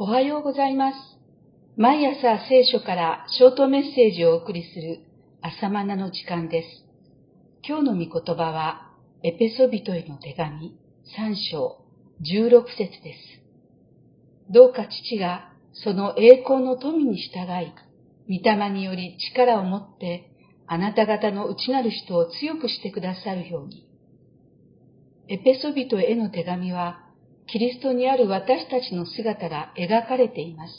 おはようございます。毎朝聖書からショートメッセージをお送りする朝マナの時間です。今日の御言葉は、エペソビトへの手紙3章16節です。どうか父がその栄光の富に従い、御霊により力を持って、あなた方の内なる人を強くしてくださるように。エペソビトへの手紙は、キリストにある私たちの姿が描かれています。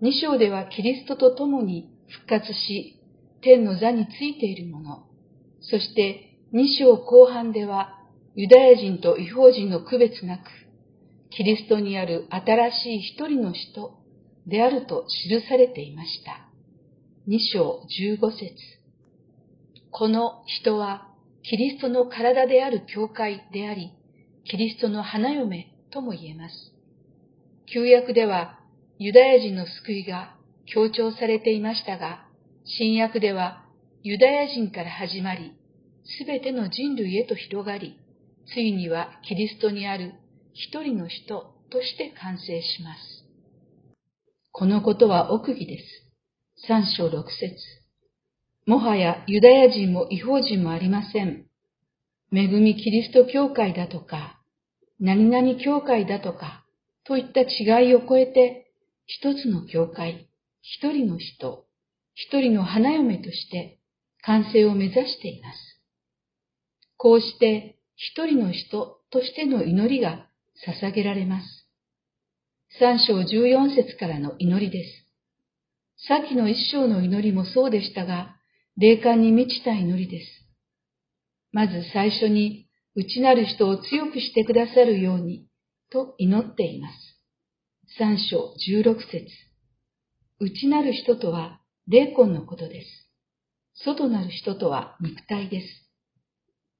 二章ではキリストと共に復活し、天の座についている者、そして二章後半ではユダヤ人と違法人の区別なく、キリストにある新しい一人の人であると記されていました。二章十五節この人はキリストの体である教会であり、キリストの花嫁とも言えます。旧約ではユダヤ人の救いが強調されていましたが、新約ではユダヤ人から始まり、すべての人類へと広がり、ついにはキリストにある一人の人として完成します。このことは奥義です。三章六節もはやユダヤ人も違法人もありません。恵みキリスト教会だとか、何々教会だとか、といった違いを超えて、一つの教会、一人の人、一人の花嫁として完成を目指しています。こうして一人の人としての祈りが捧げられます。三章十四節からの祈りです。先の一章の祈りもそうでしたが、霊感に満ちた祈りです。まず最初に、内なる人を強くしてくださるように、と祈っています。三章十六節内なる人とは、霊魂のことです。外なる人とは肉体です。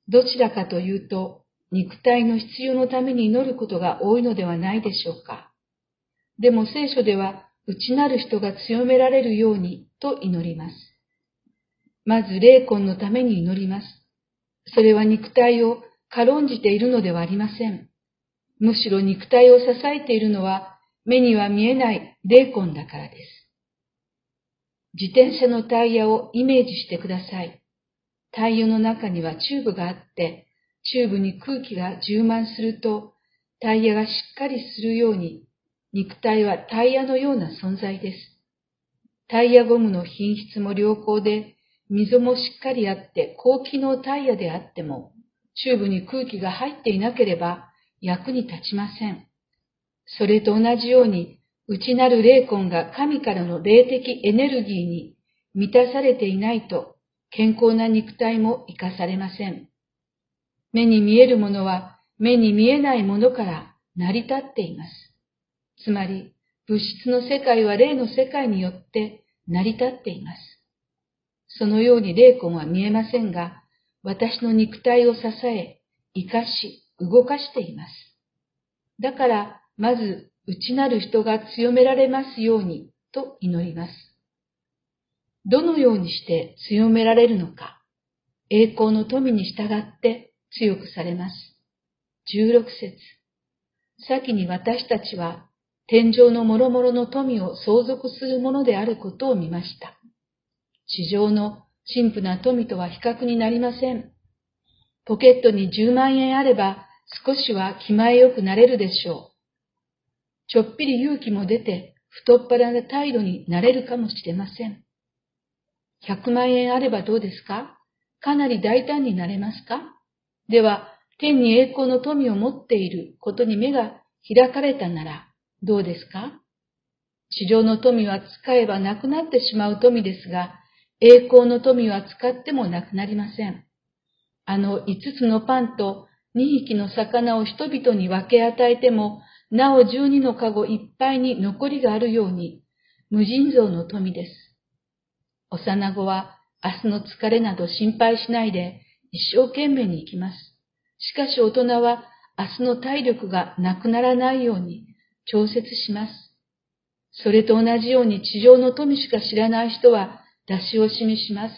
どちらかというと、肉体の必要のために祈ることが多いのではないでしょうか。でも聖書では、内なる人が強められるようにと祈ります。まず霊魂のために祈ります。それは肉体を軽んじているのではありません。むしろ肉体を支えているのは目には見えない霊魂だからです。自転車のタイヤをイメージしてください。タイヤの中にはチューブがあって、チューブに空気が充満すると、タイヤがしっかりするように、肉体はタイヤのような存在です。タイヤゴムの品質も良好で、溝もしっかりあって高機能タイヤであっても、チューブに空気が入っていなければ役に立ちません。それと同じように、内なる霊魂が神からの霊的エネルギーに満たされていないと、健康な肉体も生かされません。目に見えるものは目に見えないものから成り立っています。つまり、物質の世界は霊の世界によって成り立っています。そのように霊魂は見えませんが、私の肉体を支え、生かし、動かしています。だから、まず、内なる人が強められますように、と祈ります。どのようにして強められるのか、栄光の富に従って強くされます。16節先に私たちは天上の諸々の富を相続するものであることを見ました。地上の陳腐な富とは比較になりません。ポケットに10万円あれば少しは気前よくなれるでしょう。ちょっぴり勇気も出て太っ腹な態度になれるかもしれません。100万円あればどうですか？かなり大胆になれますか？では、天に栄光の富を持っていることに目が開かれたならどうですか？地上の富は使えばなくなってしまう富ですが、栄光の富は使ってもなくなりません。あの五つのパンと二匹の魚を人々に分け与えても、なお十二の籠いっぱいに残りがあるように、無尽蔵の富です。幼子は明日の疲れなど心配しないで、一生懸命に生きます。しかし大人は明日の体力がなくならないように調節します。それと同じように地上の富しか知らない人は出し惜しみします。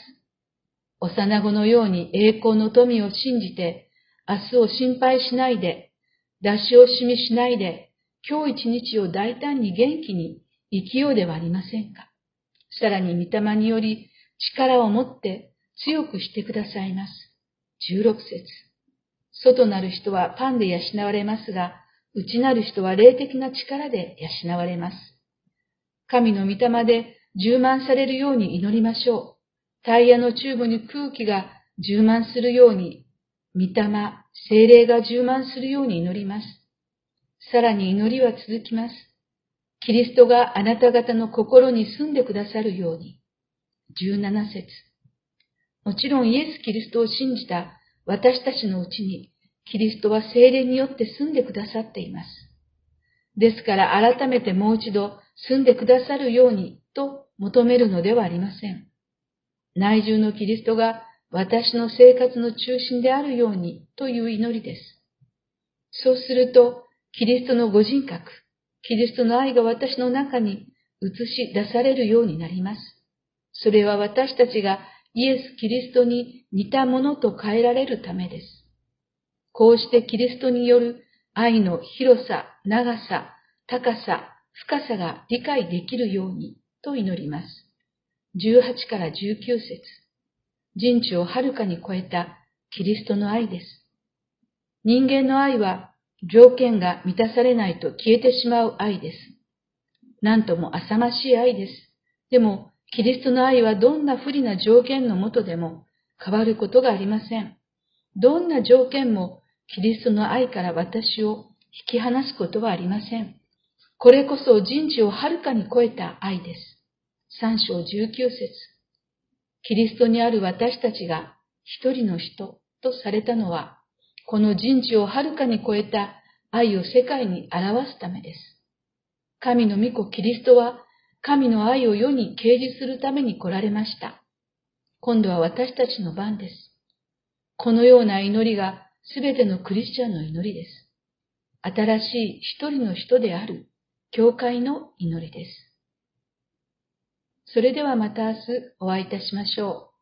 幼子のように栄光の富を信じて、明日を心配しないで、出し惜しみしないで、今日一日を大胆に元気に生きようではありませんか。さらに御霊により力を持って強くしてくださいます。16節外なる人はパンで養われますが、内なる人は霊的な力で養われます。神の御霊で充満されるように祈りましょう。タイヤのチューブに空気が充満するように、御霊、精霊が充満するように祈ります。さらに祈りは続きます。キリストがあなた方の心に住んでくださるように。17節もちろんイエス・キリストを信じた私たちのうちに、キリストは精霊によって住んでくださっています。ですから改めてもう一度住んでくださるようにと求めるのではありません。内住のキリストが私の生活の中心であるようにという祈りです。そうすると、キリストのご人格、キリストの愛が私の中に映し出されるようになります。それは私たちがイエス・キリストに似たものと変えられるためです。こうしてキリストによる愛の広さ、長さ、高さ、深さが理解できるようにと祈ります。18から19節人知をはるかに超えたキリストの愛です。人間の愛は条件が満たされないと消えてしまう愛です。なんとも浅ましい愛です。でも、キリストの愛はどんな不利な条件のもとでも変わることがありません。どんな条件もキリストの愛から私を引き離すことはありません。これこそ人知をはるかに超えた愛です。三章十九節キリストにある私たちが一人の人とされたのは、この人知をはるかに超えた愛を世界に表すためです。神の御子キリストは神の愛を世に掲示するために来られました。今度は私たちの番です。このような祈りがすべてのクリスチャンの祈りです。新しい一人の人である教会の祈りです。それではまた明日お会いいたしましょう。